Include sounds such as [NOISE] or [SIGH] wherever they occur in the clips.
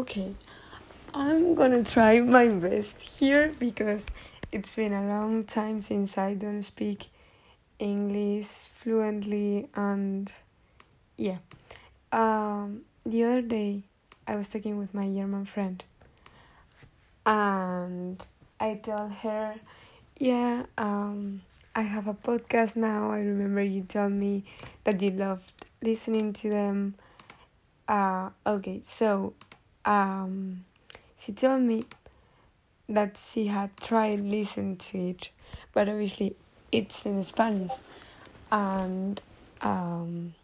Okay, I'm gonna try my best here because it's been a long time since I don't speak English fluently and yeah. Um, the other day I was talking with my German friend and I told her, yeah, um, I have a podcast now. I remember you told me that you loved listening to them. Uh, okay, so um, she told me that she had tried listening to it, but obviously it's in Spanish, and um,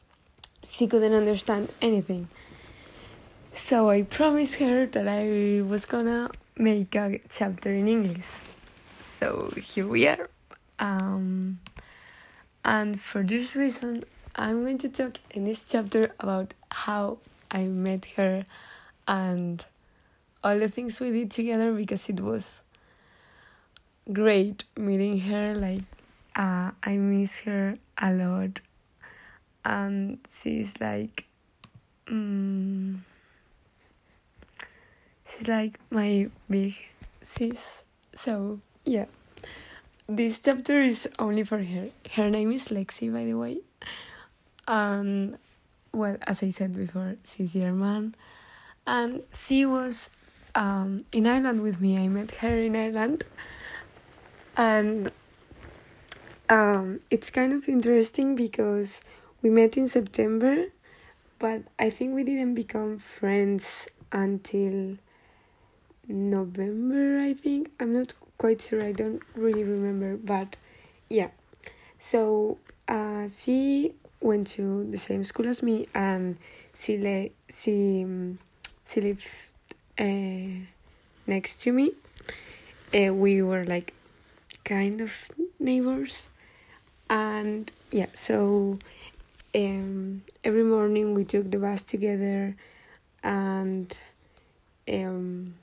she couldn't understand anything. So I promised her that I was gonna make a chapter in English. So here we are. Um, and for this reason, I'm going to talk in this chapter about how I met her and all the things we did together because it was great meeting her. Like, uh, I miss her a lot, and she's like, um, she's like my big sis. So yeah, this chapter is only for her. Her name is Lexi, by the way. And well, as I said before, she's German, and she was um, in Ireland with me. I met her in Ireland, and um, it's kind of interesting because we met in September, but I think we didn't become friends until November, I think. I'm not quite sure, I don't really remember, but yeah. So uh, she went to the same school as me and she, le- she, um, she lived uh, next to me. Uh, we were like kind of neighbors and yeah so um, every morning we took the bus together and um,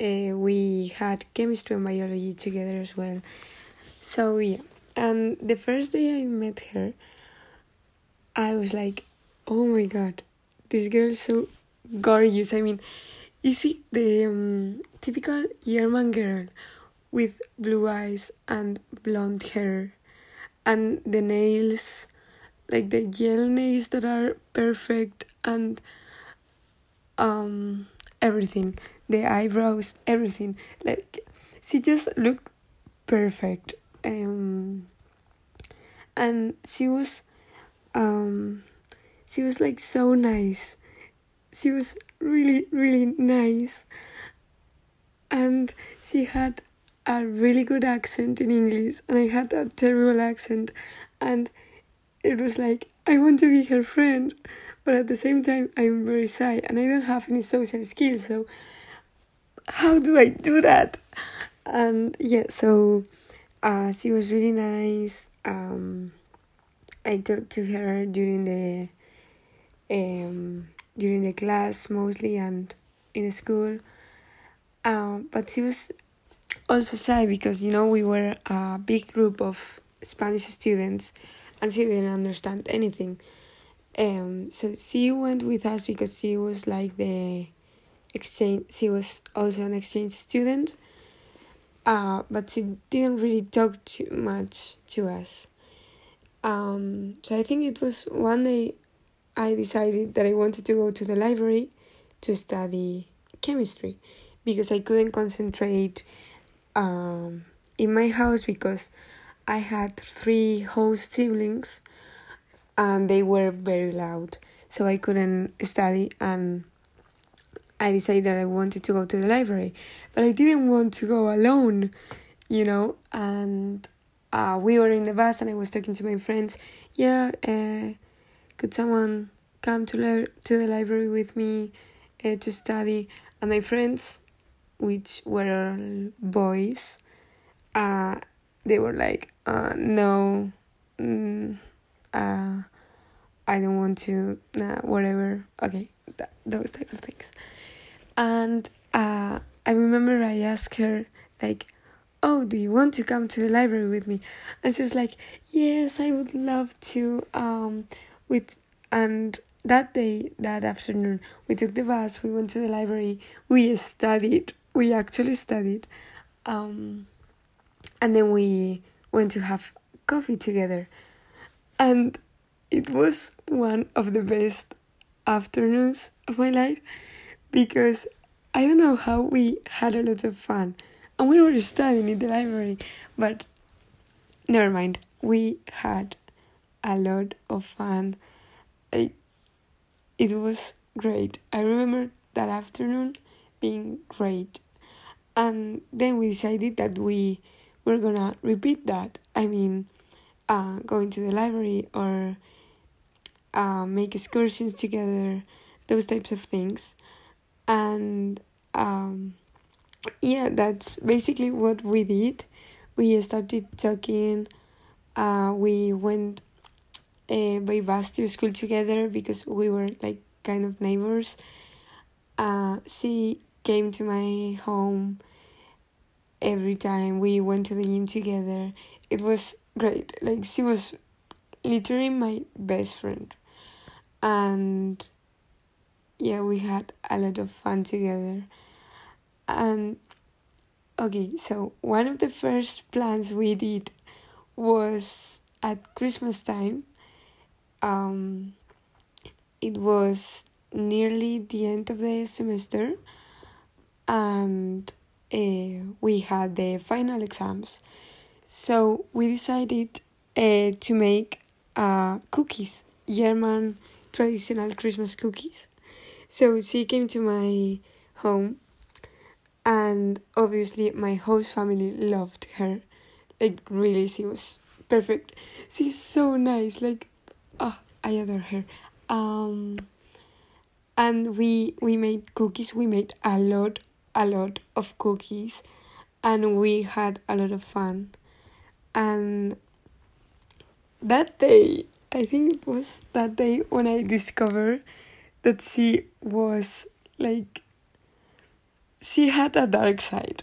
uh, we had chemistry and biology together as well. So yeah, and the first day I met her, I was like, oh my god, this girl so gorgeous. I mean, you see the um, typical German girl with blue eyes and blonde hair, and the nails, like the gel nails that are perfect and um everything the eyebrows everything like she just looked perfect um and she was um she was like so nice she was really really nice and she had a really good accent in english and i had a terrible accent and it was like i want to be her friend but at the same time i'm very shy and i don't have any social skills so how do I do that? And yeah, so uh, she was really nice. Um, I talked to her during the um, during the class mostly and in school. Um, but she was also shy because you know we were a big group of Spanish students, and she didn't understand anything. Um, so she went with us because she was like the exchange she was also an exchange student uh, but she didn't really talk too much to us um, so i think it was one day i decided that i wanted to go to the library to study chemistry because i couldn't concentrate um, in my house because i had three host siblings and they were very loud so i couldn't study and I decided that I wanted to go to the library, but I didn't want to go alone, you know. And uh, we were in the bus, and I was talking to my friends. Yeah, uh, could someone come to le- to the library with me uh, to study? And my friends, which were boys, uh, they were like, uh, no, mm, uh, I don't want to, nah, whatever. Okay, that, those type of things and uh, I remember I asked her like, "Oh, do you want to come to the library with me?" And she was like, "Yes, I would love to." Um, with and that day, that afternoon, we took the bus, we went to the library, we studied, we actually studied. Um, and then we went to have coffee together. And it was one of the best afternoons of my life because I don't know how we had a lot of fun. And we were studying in the library, but never mind. We had a lot of fun. It was great. I remember that afternoon being great. And then we decided that we were gonna repeat that. I mean, uh, going to the library or uh, make excursions together, those types of things. And um, yeah, that's basically what we did. We started talking. Uh, we went uh, by bus to school together because we were like kind of neighbors. Uh, she came to my home every time we went to the gym together. It was great. Like she was literally my best friend. And yeah, we had a lot of fun together. And okay, so one of the first plans we did was at Christmas time. Um, it was nearly the end of the semester, and uh, we had the final exams. So we decided uh, to make uh, cookies, German traditional Christmas cookies. So she came to my home, and obviously my host family loved her. Like really, she was perfect. She's so nice. Like, oh, I adore her. Um, and we we made cookies. We made a lot, a lot of cookies, and we had a lot of fun. And that day, I think it was that day when I discovered that she was like she had a dark side.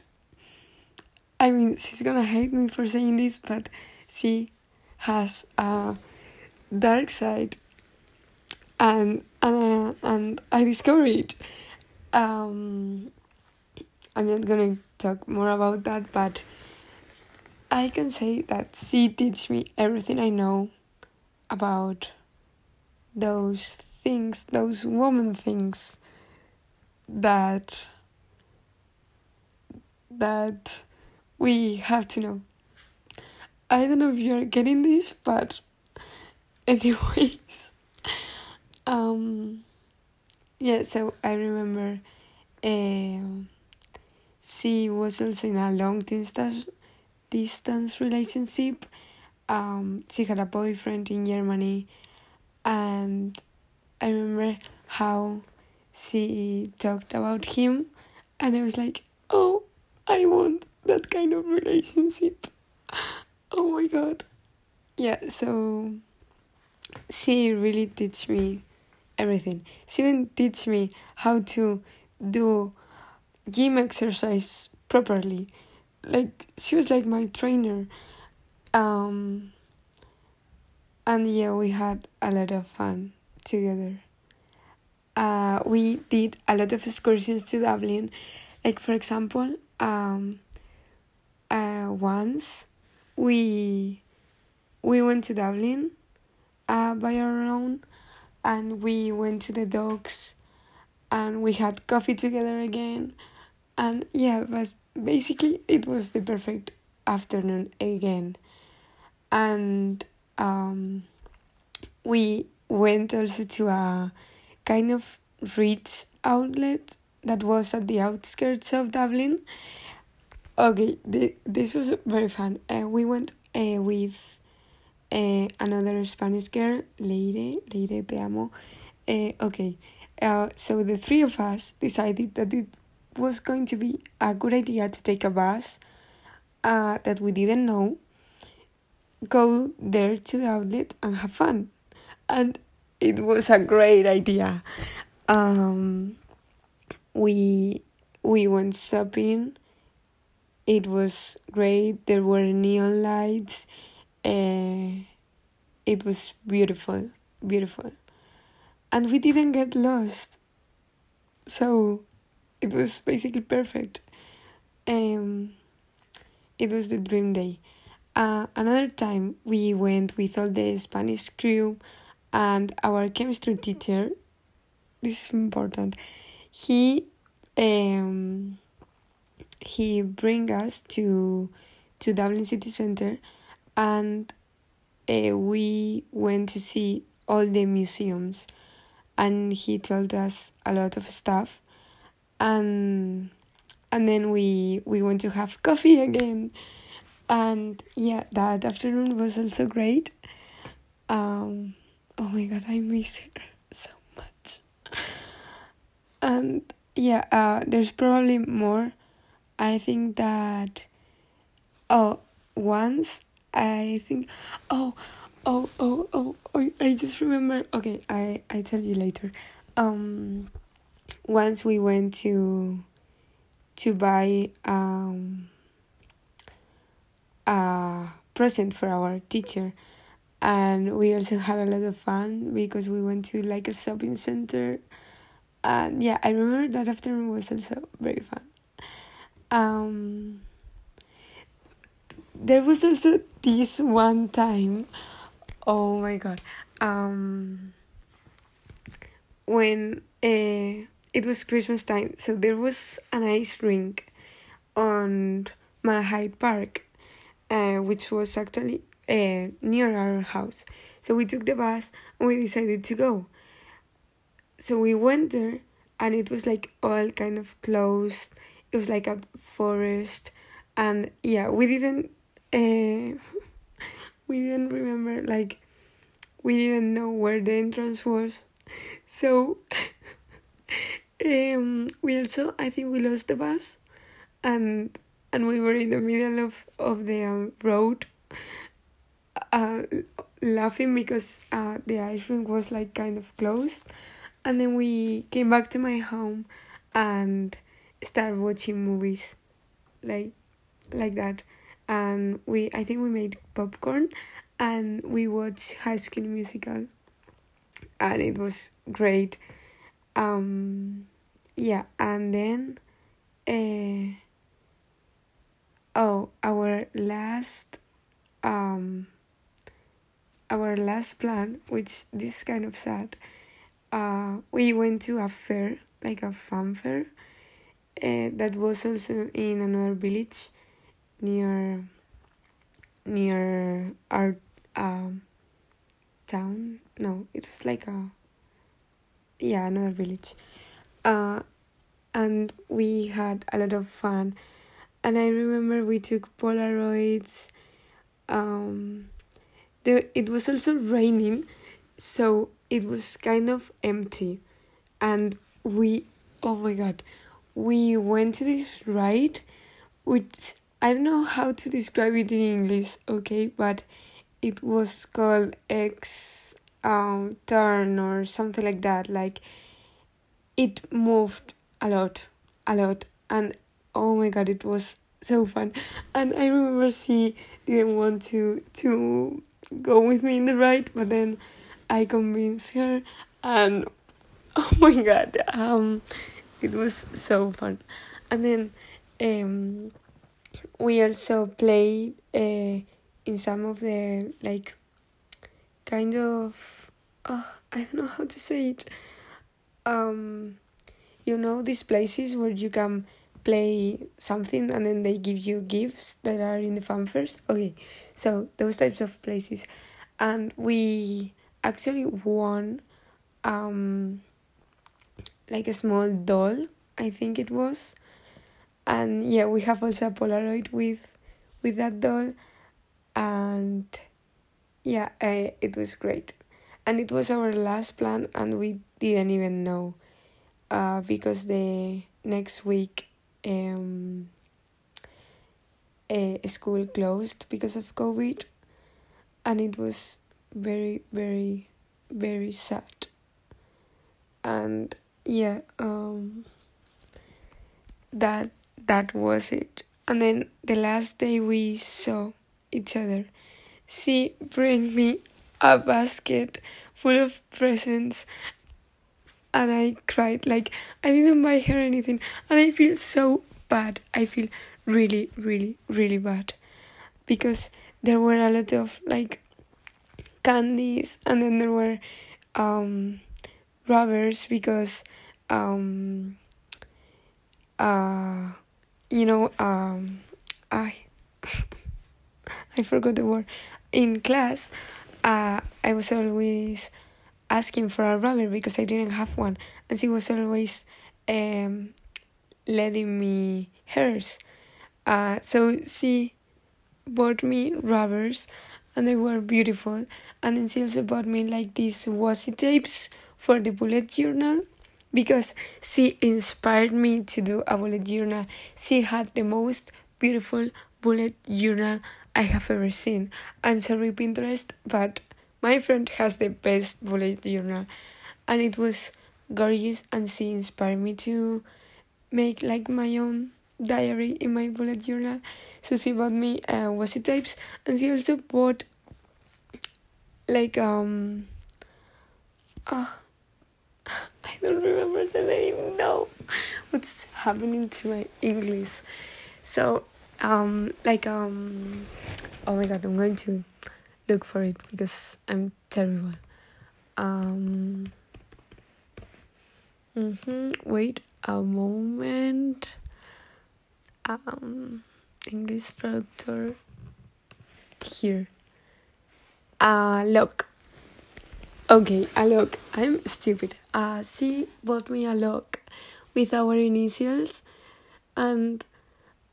I mean, she's gonna hate me for saying this, but she has a dark side, and and uh, and I discovered. Um, I'm not gonna talk more about that, but I can say that she teach me everything I know about those things, those woman things that that we have to know. I don't know if you're getting this, but [LAUGHS] anyways, um, yeah. So I remember, um, she was also in a long distance distance relationship. Um, she had a boyfriend in Germany, and I remember how she talked about him, and I was like, oh, I want that kind of relationship. [LAUGHS] Oh my god. Yeah, so she really teach me everything. She even teach me how to do gym exercise properly. Like she was like my trainer. Um and yeah, we had a lot of fun together. Uh, we did a lot of excursions to Dublin. Like for example, um, uh, once we we went to Dublin uh, by our own, and we went to the docks, and we had coffee together again, and yeah, but basically it was the perfect afternoon again, and um, we went also to a kind of rich outlet that was at the outskirts of Dublin. Okay, the, this was very fun. Uh, we went uh, with uh, another Spanish girl, Leire, Leire te amo. Uh, okay, uh, so the three of us decided that it was going to be a good idea to take a bus uh, that we didn't know, go there to the outlet and have fun. And it was a great idea. Um, we we went shopping. It was great. There were neon lights. Uh, it was beautiful, beautiful. and we didn't get lost. So it was basically perfect. Um, it was the dream day. Uh, another time we went with all the Spanish crew and our chemistry teacher. This is important. He um he bring us to to Dublin city center and uh, we went to see all the museums and he told us a lot of stuff and and then we we went to have coffee again. And yeah that afternoon was also great. Um oh my god i miss her so much. And yeah uh there's probably more. I think that oh once i think oh oh oh oh, oh i just remember okay i i tell you later. Um once we went to to buy um a present for our teacher. And we also had a lot of fun because we went to like a shopping center. And yeah i remember that afternoon was also very fun. Um there was also this one time oh my god um when uh, it was christmas time so there was an ice rink on Malahide Park uh, which was actually uh, near our house. So we took the bus and we decided to go. So we went there and it was like all kind of closed. It was like a forest and yeah we didn't uh, [LAUGHS] we didn't remember like we didn't know where the entrance was. So [LAUGHS] um we also i think we lost the bus and and we were in the middle of of the um, road uh laughing because uh the ice rink was like kind of closed. And then we came back to my home and started watching movies like like that and we I think we made popcorn and we watched High School Musical. And it was great. Um yeah and then uh oh our last um our last plan which this is kind of sad uh we went to a fair like a fun fair uh, that was also in another village near near our um town? No it was like a yeah another village. Uh and we had a lot of fun. And i remember we took polaroids um there it was also raining so it was kind of empty. And we oh my god we went to this ride which I don't know how to describe it in English, okay, but it was called X um turn or something like that. Like it moved a lot, a lot, and oh my god, it was so fun. And I remember she didn't want to to go with me in the ride, but then I convinced her, and [LAUGHS] oh my god, um, it was so fun. And then um we also played uh, in some of the like kind of oh, I don't know how to say it. Um, you know these places where you can play something and then they give you gifts that are in the fanfares. Okay, so those types of places, and we actually won, um, like a small doll. I think it was and yeah we have also a polaroid with with that doll. And yeah uh, it was great. And it was our last plan and we didn't even know uh, because the next week um, uh, school closed because of covid. And it was very very very sad. And yeah um that that was it. And then the last day we saw each other, she bring me a basket full of presents and I cried. Like I didn't buy her anything, and I feel so bad. I feel really, really, really bad because there were a lot of like candies, and then there were um, rubbers because um, uh, you know um, I [LAUGHS] I forgot the word in class. Uh, I was always asking for a rubber because I didn't have one, and she was always um, letting me hers. Uh, so she bought me rubbers, and they were beautiful. And then she also bought me like these washi tapes for the bullet journal because she inspired me to do a bullet journal. She had the most beautiful bullet journal I have ever seen. I'm sorry, Pinterest, but my friend has the best bullet journal, and it was gorgeous. And she inspired me to make like my own diary in my bullet journal. So she bought me uh, washi tapes, and she also bought like um. Oh, don't remember the name. No, what's happening to my English? So um, like um, oh my god, I'm going to look for it because I'm terrible. Um, mm-hmm, wait a moment. Um, English traductor here. Uh, look. Okay, a lock. I'm stupid. Uh, she bought me a lock with our initials and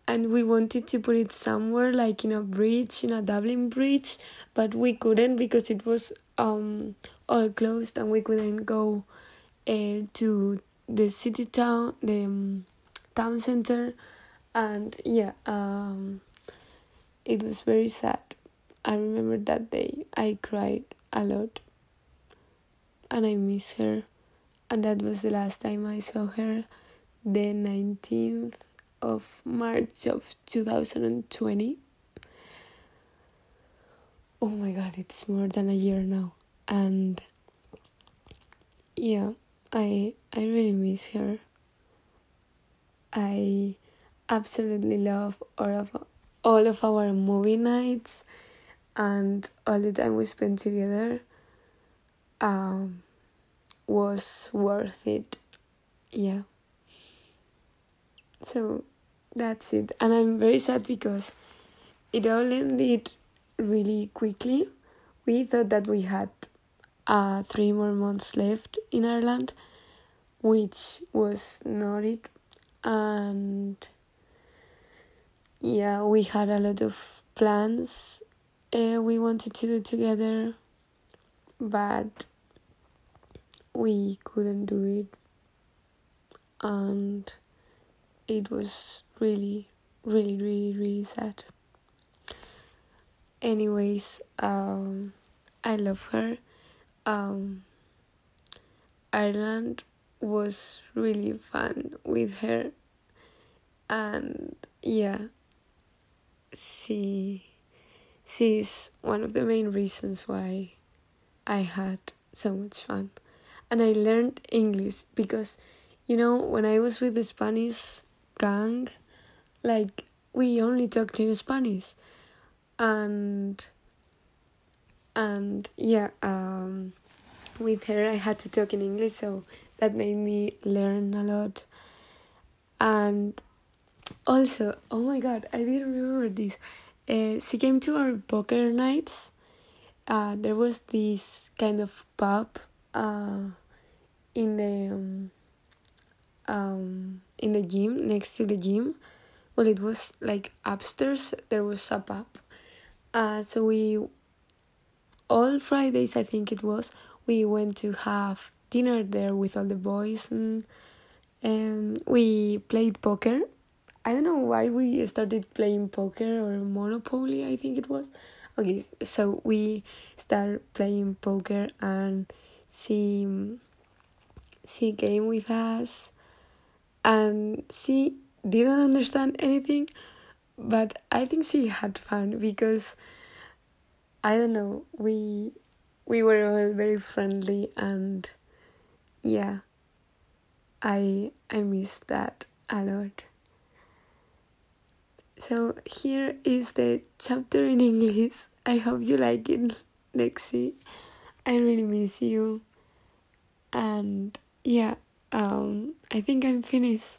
and we wanted to put it somewhere like in a bridge in a dublin bridge but we couldn't because it was um all closed and we couldn't go uh, to the city town the um, town center and yeah um it was very sad i remember that day i cried a lot and i miss her and that was the last time i saw her the 19th of March of 2020. Oh my god, it's more than a year now. And yeah, I I really miss her. I absolutely love all of all of our movie nights and all the time we spend together um was worth it. Yeah. So that's it. And I'm very sad because it all ended really quickly. We thought that we had uh, three more months left in Ireland, which was not it. And yeah, we had a lot of plans uh, we wanted to do together, but we couldn't do it. And it was really, really, really, really sad. Anyways, um, I love her. Um, Ireland was really fun with her, and yeah, she she's one of the main reasons why I had so much fun, and I learned English because, you know, when I was with the Spanish gang like we only talked in spanish. And and yeah um with her i had to talk in english so that made me learn a lot. And also oh my god i didn't remember this. Uh, she came to our poker nights. Uh, there was this kind of pub uh, in the um, um, in the gym next to the gym well it was like upstairs there was a pub. Uh, so we all fridays i think it was we went to have dinner there with all the boys and we played poker. I don't know why we started playing poker or monopoly i think it was. Okay so we started playing poker and she she came with us and she didn't understand anything but i think she had fun because i don't know we we were all very friendly and yeah I I miss that a lot. So here is the chapter in English. I hope you like it, Lexi. I really miss you. And yeah, um, I think I'm finished.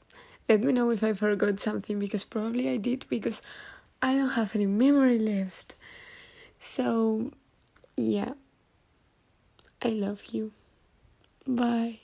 Let me know if I forgot something because probably I did because I don't have any memory left. So, yeah, I love you. Bye.